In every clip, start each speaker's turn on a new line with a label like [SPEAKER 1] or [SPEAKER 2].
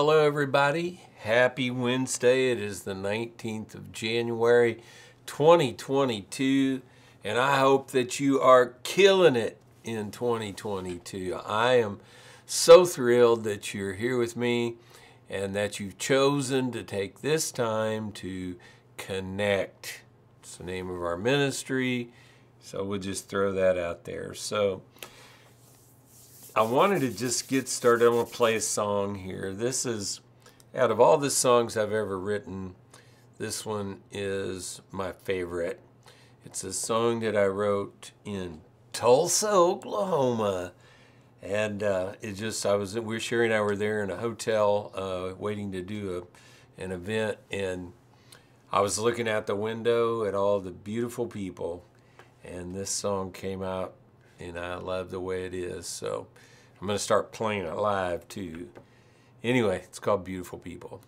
[SPEAKER 1] hello everybody. Happy Wednesday. It is the 19th of January 2022 and I hope that you are killing it in 2022. I am so thrilled that you're here with me and that you've chosen to take this time to connect. It's the name of our ministry. So we'll just throw that out there. So I wanted to just get started. I'm going to play a song here. This is, out of all the songs I've ever written, this one is my favorite. It's a song that I wrote in Tulsa, Oklahoma. And uh, it just, I was, we were Sherry and I were there in a hotel uh, waiting to do a, an event. And I was looking out the window at all the beautiful people. And this song came out and I love the way it is. So I'm going to start playing it live too. Anyway, it's called Beautiful People.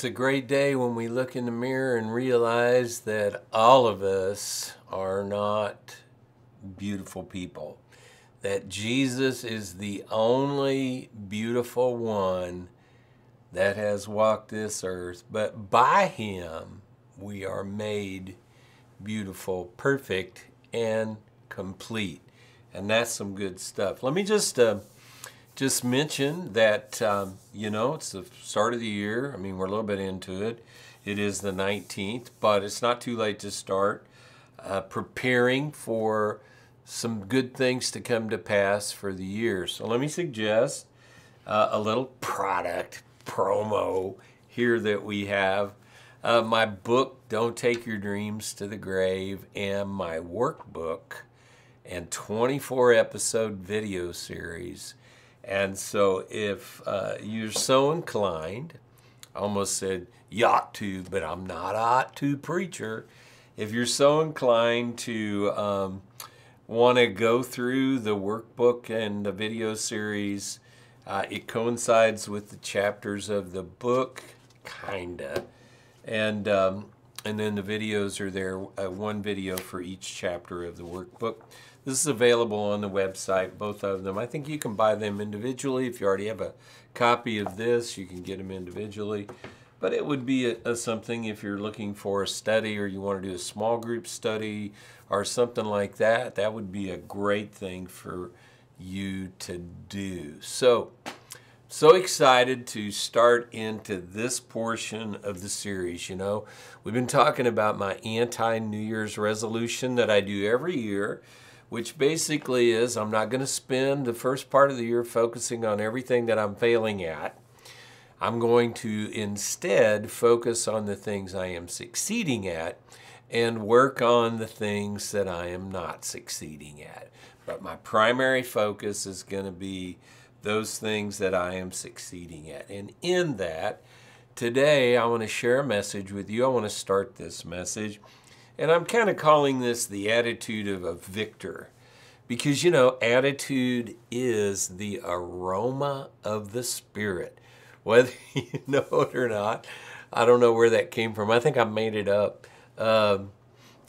[SPEAKER 2] It's a
[SPEAKER 3] great day when we look in the mirror and realize that all of us are not beautiful people. That Jesus is the only beautiful one that has walked this earth, but by him we are made beautiful, perfect, and complete. And that's some good stuff. Let me just uh, just mention that, um, you know, it's the start of the year. I mean, we're a little bit into it. It is the 19th, but it's not too late to start uh, preparing for some good things to come to pass for the year. So let me suggest uh, a little product promo here that we have. Uh, my book, Don't Take Your Dreams to the Grave, and my workbook and 24 episode video series and so, if uh, you're so inclined, I almost said you ought to, but I'm not a ought to preacher. If you're so inclined to um, want to go through the workbook and the video series, uh, it coincides with the chapters of the book, kinda, and um, and then the videos are there, uh, one video for each chapter of the workbook. This is available on the website, both of them. I think you can buy them individually. If you already have a copy of this, you can get them individually. But it would be a, a something if you're looking for a study or you want to do a small group study or something like that, that would be a great thing for you to do. So, so excited to start into this portion of the series. You know, we've been talking about my anti New Year's resolution that I do every year which basically is I'm not going to spend the first part of the year focusing on everything that I'm failing at. I'm going to instead focus on the things I am succeeding at and work on the things that I am not succeeding at. But my primary focus is going to be those things that I am succeeding at. And in that, today I want to share a message with you. I want to start this message and I'm kind of calling this the attitude of a victor because, you know, attitude is the aroma of the Spirit. Whether you know it or not, I don't know where that came from. I think I made it up. Um,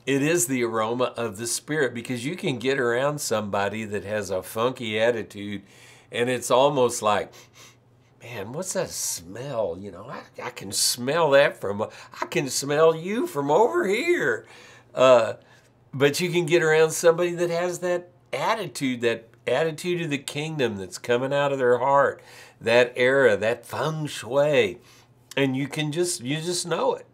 [SPEAKER 3] it is the aroma of the Spirit because you can get around somebody that has a funky attitude and it's almost like, man, what's that smell? You know, I, I can smell that from, I can smell you from over here. Uh, but you can get around somebody that has that attitude, that attitude of the kingdom that's coming out of their heart, that era, that feng shui. And you can just, you just know it.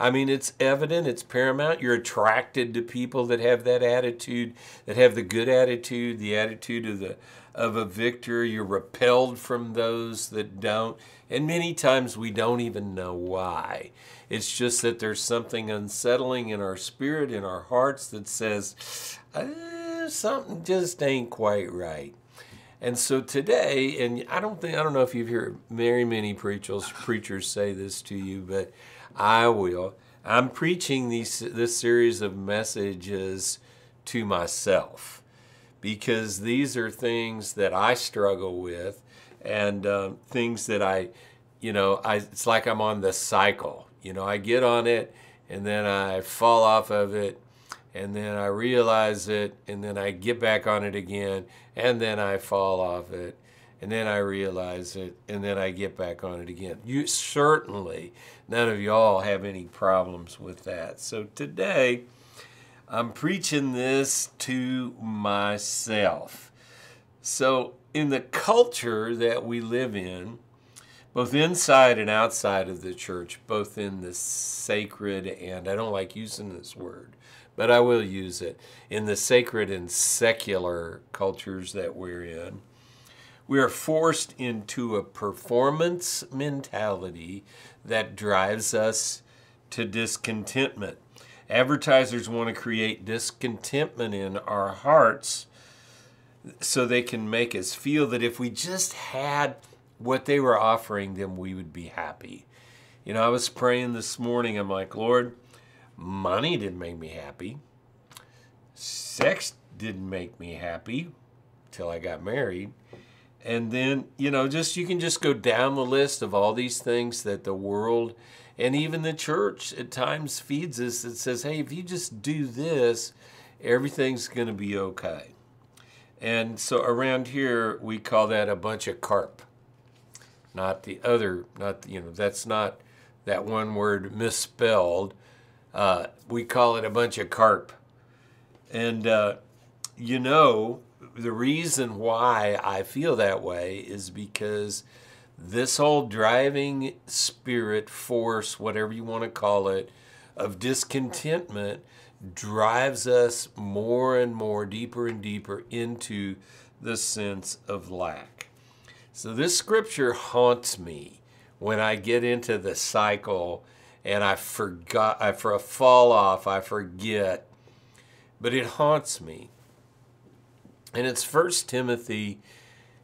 [SPEAKER 3] I mean, it's evident, it's paramount. You're attracted to people that have that attitude, that have the good attitude, the attitude of the of a victor. You're repelled from those that don't. And many times we don't even know why. It's just that there's something unsettling in our spirit, in our hearts that says, uh, something just ain't quite right. And so today, and I don't think I don't know if you've heard very many preachers preachers say this to you, but I will. I'm preaching these this series of messages to myself because these are things that I struggle with and um, things that I, you know, I, it's like I'm on the cycle. You know, I get on it and then I fall off of it and then I realize it and then I get back on it again and then I fall off it and then I realize it and then I get back on it again. You certainly, none of y'all have any problems with that. So today, I'm preaching this to myself. So, in the culture that we live in, both inside and outside of the church, both in the sacred and I don't like using this word, but I will use it in the sacred and secular cultures that we're in. We are forced into a performance mentality that drives us to discontentment. Advertisers want to create discontentment in our hearts so they can make us feel that if we just had what they were offering them, we would be happy. You know, I was praying this morning. I'm like, Lord, money didn't make me happy. Sex didn't make me happy till I got married. And then, you know, just you can just go down the list of all these things that the world and even the church at times feeds us that says, hey, if you just do this, everything's going to be okay. And so around here, we call that a bunch of carp. Not the other, not, you know, that's not that one word misspelled. Uh, we call it a bunch of carp. And, uh, you know, the reason why I feel that way is because this whole driving spirit, force, whatever you want to call it, of discontentment drives us more and more, deeper and deeper into the sense of lack. So this scripture haunts me when I get into the cycle and I forgot, I for a fall off, I forget, but it haunts me. And it's First Timothy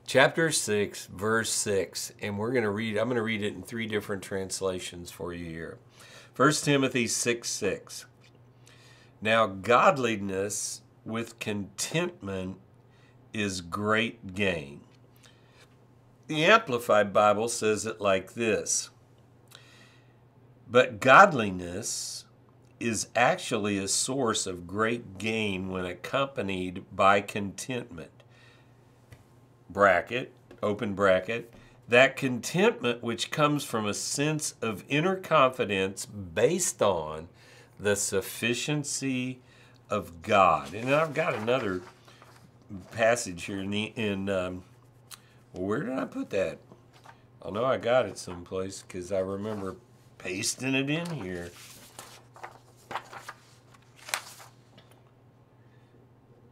[SPEAKER 3] chapter 6, verse 6. And we're going to read, I'm going to read it in three different translations for you here. First Timothy 6, 6. Now, godliness with contentment is great gain. The Amplified Bible says it like this But godliness is actually a source of great gain when accompanied by contentment. Bracket, open bracket. That contentment which comes from a sense of inner confidence based on the sufficiency of God. And I've got another passage here in, the, in um, where did I put that? I know I got it someplace because I remember pasting it in here.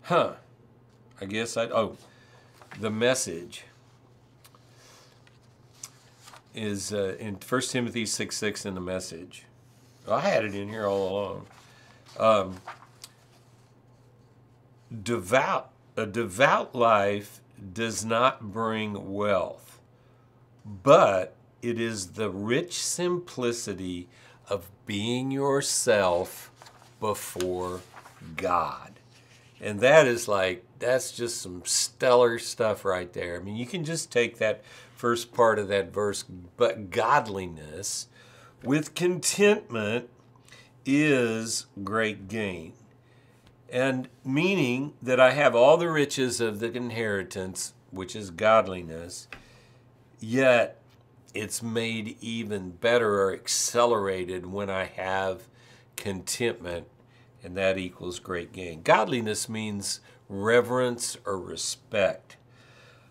[SPEAKER 3] Huh. I guess I, oh, the message is uh, in 1 Timothy 6 6 in the message. I had it in here all along. Um, devout, a devout life does not bring wealth, but it is the rich simplicity of being yourself before God. And that is like, that's just some stellar stuff right there. I mean, you can just take that first part of that verse, but godliness with contentment is great gain. And meaning that I have all the riches of the inheritance, which is godliness, yet it's made even better or accelerated when I have contentment and that equals great gain. Godliness means reverence or respect.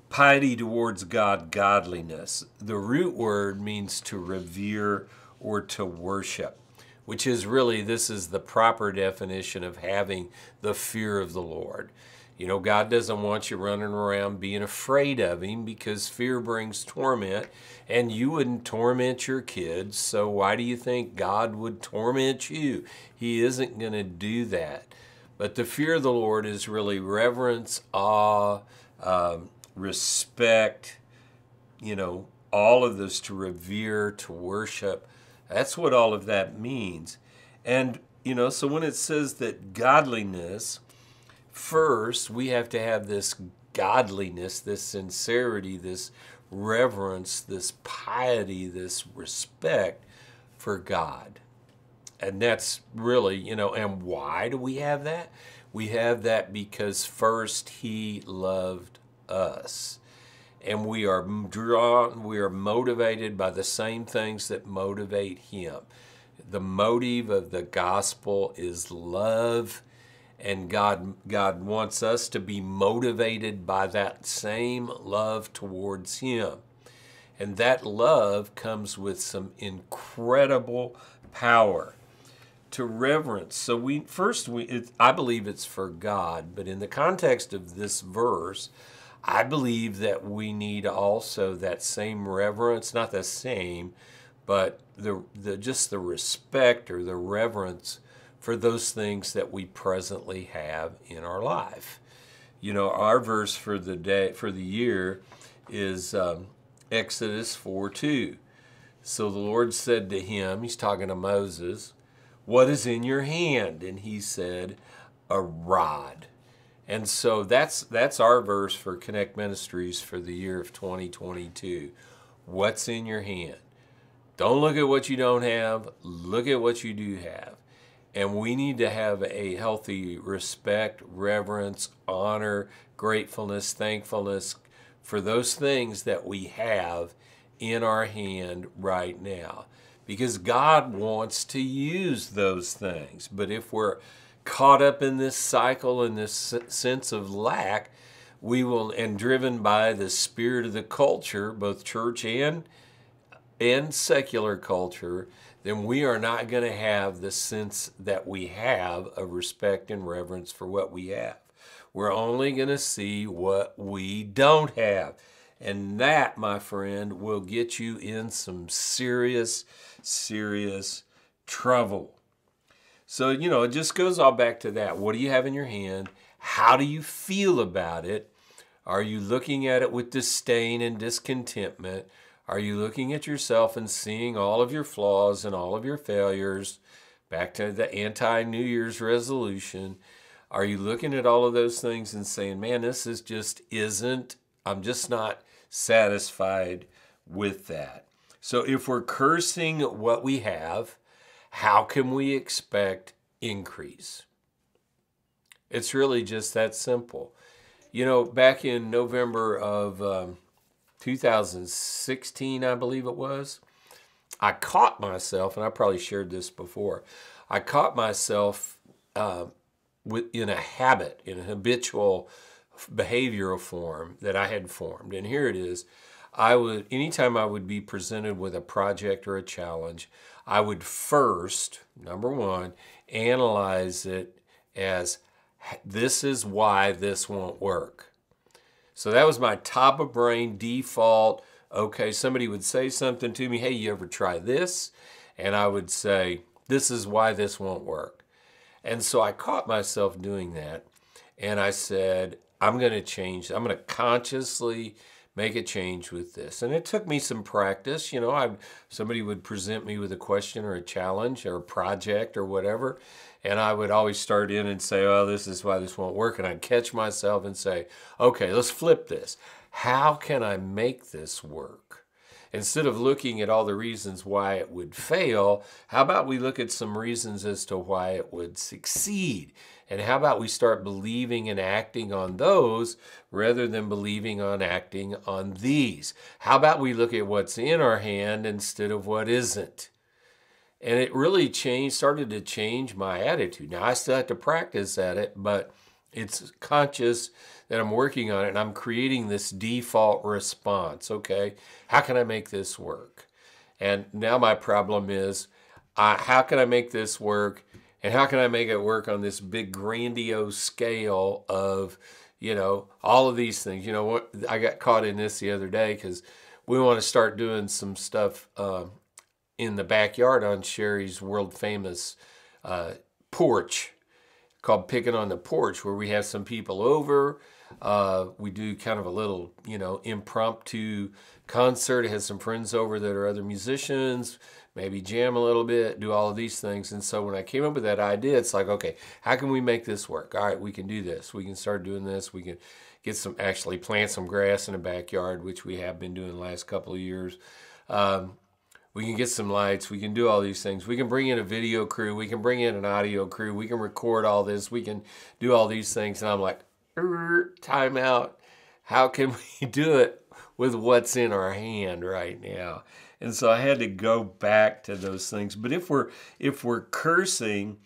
[SPEAKER 3] Piety towards God, godliness. The root word means to revere or to worship, which is really, this is the proper definition of having the fear of the Lord. You know, God doesn't want you running around being afraid of Him because fear brings torment, and you wouldn't torment your kids. So, why do you think God would torment you? He isn't going to do that. But the fear of the Lord is really reverence, awe, um, respect, you know, all of this to revere, to worship. That's what all of that means. And, you know, so when it says that godliness, first we have to have this godliness, this sincerity, this reverence, this piety, this respect for God. And that's really, you know, and why do we have that? We have that because first He loved us. And we are drawn, we are motivated by the same things that motivate Him. The motive of the gospel is love and God God wants us to be motivated by that same love towards him. And that love comes with some incredible power to reverence. So we first we it, I believe it's for God, but in the context of this verse, I believe that we need also that same reverence, not the same, but the the just the respect or the reverence for those things that we presently have in our life. You know, our verse for the day for the year is um, Exodus 4 2. So the Lord said to him, He's talking to Moses, What is in your hand? And he said, A rod. And so that's that's our verse for Connect Ministries for the year of 2022. What's in your hand? Don't look at what you don't have, look at what you do have. And we need to have a healthy respect, reverence, honor, gratefulness, thankfulness for those things that we have in our hand right now. Because God wants to use those things. But if we're caught up in this cycle and this sense of lack, we will, and driven by the spirit of the culture, both church and and secular culture, then we are not going to have the sense that we have of respect and reverence for what we have. We're only going to see what we don't have. And that, my friend, will get you in some serious, serious trouble. So, you know, it just goes all back to that. What do you have in your hand? How do you feel about it? Are you looking at it with disdain and discontentment? Are you looking at yourself and seeing all of your flaws and all of your failures? Back to the anti New Year's resolution. Are you looking at all of those things and saying, man, this is just isn't, I'm just not satisfied with that? So if we're cursing what we have, how can we expect increase? It's really just that simple. You know, back in November of um, 2016, I believe it was, I caught myself, and I probably shared this before, I caught myself uh, with, in a habit, in a habitual behavioral form that I had formed. And here it is. I would, anytime I would be presented with a project or a challenge, I would first, number one, analyze it as this is why this won't work. So that was my top of brain default. Okay, somebody would say something to me, hey, you ever try this? And I would say, this is why this won't work. And so I caught myself doing that. And I said, I'm going to change. I'm going to consciously make a change with this. And it took me some practice. You know, I somebody would present me with a question or a challenge or a project or whatever, and I would always start in and say, "Oh, this is why this won't work," and I'd catch myself and say, "Okay, let's flip this. How can I make this work?" Instead of looking at all the reasons why it would fail, how about we look at some reasons as to why it would succeed? And how about we start believing and acting on those rather than believing on acting on these? How about we look at what's in our hand instead of what isn't? And it really changed, started to change my attitude. Now, I still have to practice at it, but it's conscious that I'm working on it and I'm creating this default response. Okay, how can I make this work? And now my problem is, uh, how can I make this work? And how can I make it work on this big grandiose scale of, you know, all of these things? You know, what I got caught in this the other day because we want to start doing some stuff uh, in the backyard on Sherry's world famous uh, porch called Picking on the Porch, where we have some people over. Uh, we do kind of a little, you know, impromptu concert. Has some friends over that are other musicians maybe jam a little bit, do all of these things. And so when I came up with that idea, it's like, okay, how can we make this work? All right, we can do this. We can start doing this. We can get some, actually plant some grass in the backyard, which we have been doing the last couple of years. Um, we can get some lights. We can do all these things. We can bring in a video crew. We can bring in an audio crew. We can record all this. We can do all these things. And I'm like, time out. How can we do it with what's in our hand right now? And so I had to go back to those things. But if we're if we're cursing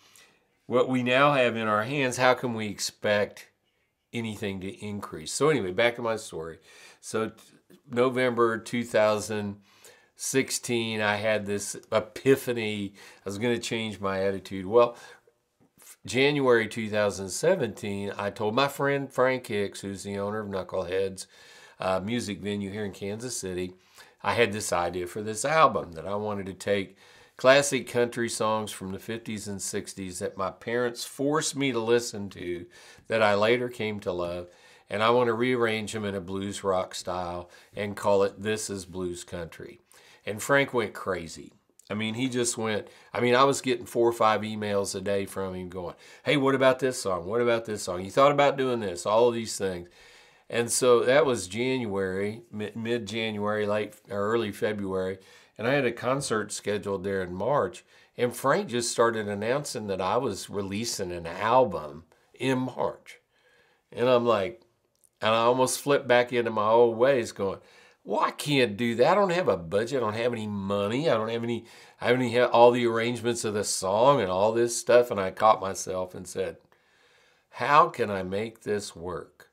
[SPEAKER 3] what we now have in our hands, how can we expect anything to increase? So anyway, back to my story. So November 2016, I had this epiphany. I was going to change my attitude. Well, January 2017, I told my friend Frank Hicks, who's the owner of Knuckleheads uh, music venue here in Kansas City, I had this idea for this album that I wanted to take classic country songs from the 50s and 60s that my parents forced me to listen to that I later came to love and I want to rearrange them in a blues rock style and call it This is Blues Country. And Frank went crazy. I mean, he just went. I mean, I was getting four or five emails a day from him going, Hey, what about this song? What about this song? You thought about doing this, all of these things. And so that was January, mid January, late or early February. And I had a concert scheduled there in March. And Frank just started announcing that I was releasing an album in March. And I'm like, and I almost flipped back into my old ways going, well, I can't do that. I don't have a budget. I don't have any money. I don't have any, I haven't have all the arrangements of the song and all this stuff. And I caught myself and said, how can I make this work?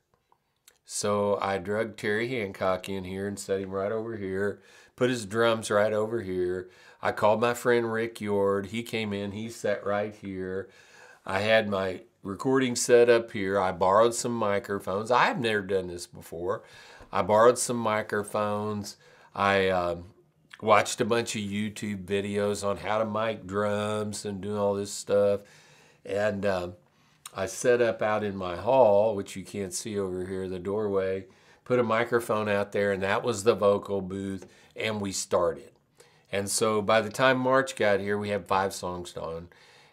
[SPEAKER 3] So I drug Terry Hancock in here and set him right over here, put his drums right over here. I called my friend Rick Yord. He came in, he sat right here. I had my recording set up here. I borrowed some microphones. I have never done this before. I borrowed some microphones. I uh, watched a bunch of YouTube videos on how to mic drums and do all this stuff. And uh, I set up out in my hall, which you can't see over here, the doorway, put a microphone out there, and that was the vocal booth, and we started. And so by the time March got here, we had five songs done.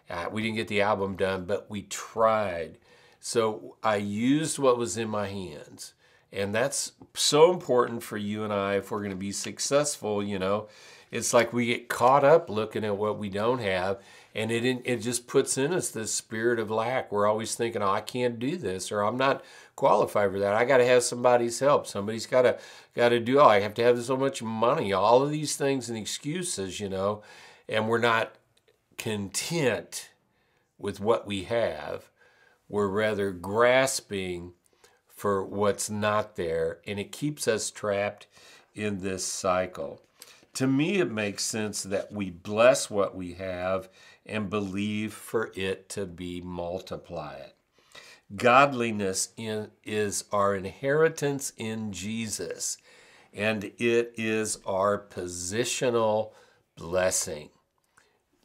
[SPEAKER 3] Uh, we didn't get the album done, but we tried. So I used what was in my hands. And that's so important for you and I if we're going to be successful, you know. It's like we get caught up looking at what we don't have, and it it just puts in us this spirit of lack. We're always thinking, "Oh, I can't do this," or "I'm not qualified for that. I got to have somebody's help. Somebody's got to got to do. Oh, I have to have so much money. All of these things and excuses, you know, and we're not content with what we have. We're rather grasping for what's not there, and it keeps us trapped in this cycle. To me, it makes sense that we bless what we have and believe for it to be multiplied. Godliness in, is our inheritance in Jesus, and it is our positional blessing.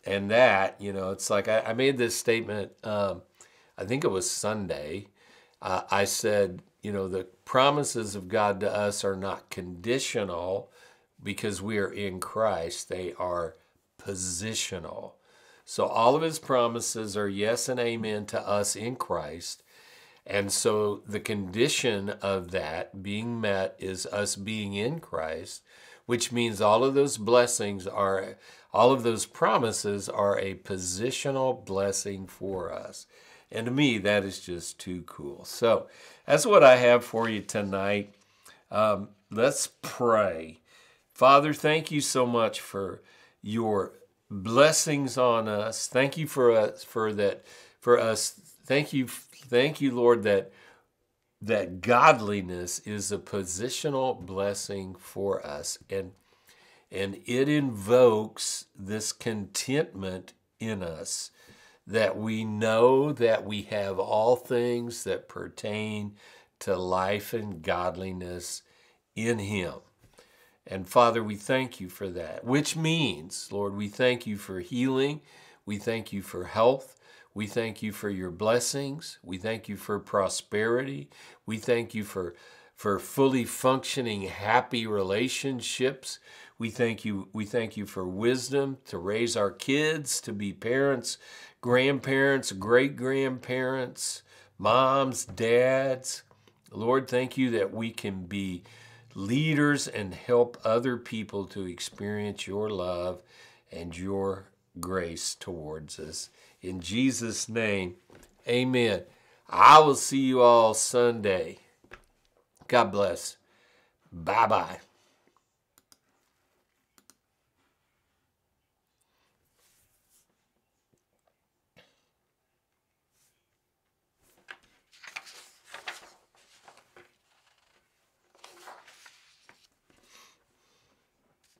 [SPEAKER 3] And that, you know, it's like I, I made this statement, um, I think it was Sunday. Uh, I said, you know, the promises of God to us are not conditional because we are in Christ, they are positional. So all of his promises are yes and amen to us in Christ. And so the condition of that being met is us being in Christ, which means all of those blessings are, all of those promises are a positional blessing for us. And to me, that is just too cool. So that's what I have for you tonight. Um, let's pray. Father, thank you so much for your blessings on us. Thank you for us for that for us. Thank you, thank you, Lord, that that godliness is a positional blessing for us. And and it invokes this contentment in us that we know that we have all things that pertain to life and godliness in Him. And Father, we thank you for that, which means, Lord, we thank you for healing. We thank you for health. We thank you for your blessings. We thank you for prosperity. We thank you for, for fully functioning, happy relationships. We thank you, we thank you for wisdom to raise our kids, to be parents grandparents, great grandparents, moms, dads. Lord, thank you that we can be leaders and help other people to experience your love and your grace towards us. In Jesus' name, amen. I will see you all Sunday. God bless. Bye bye.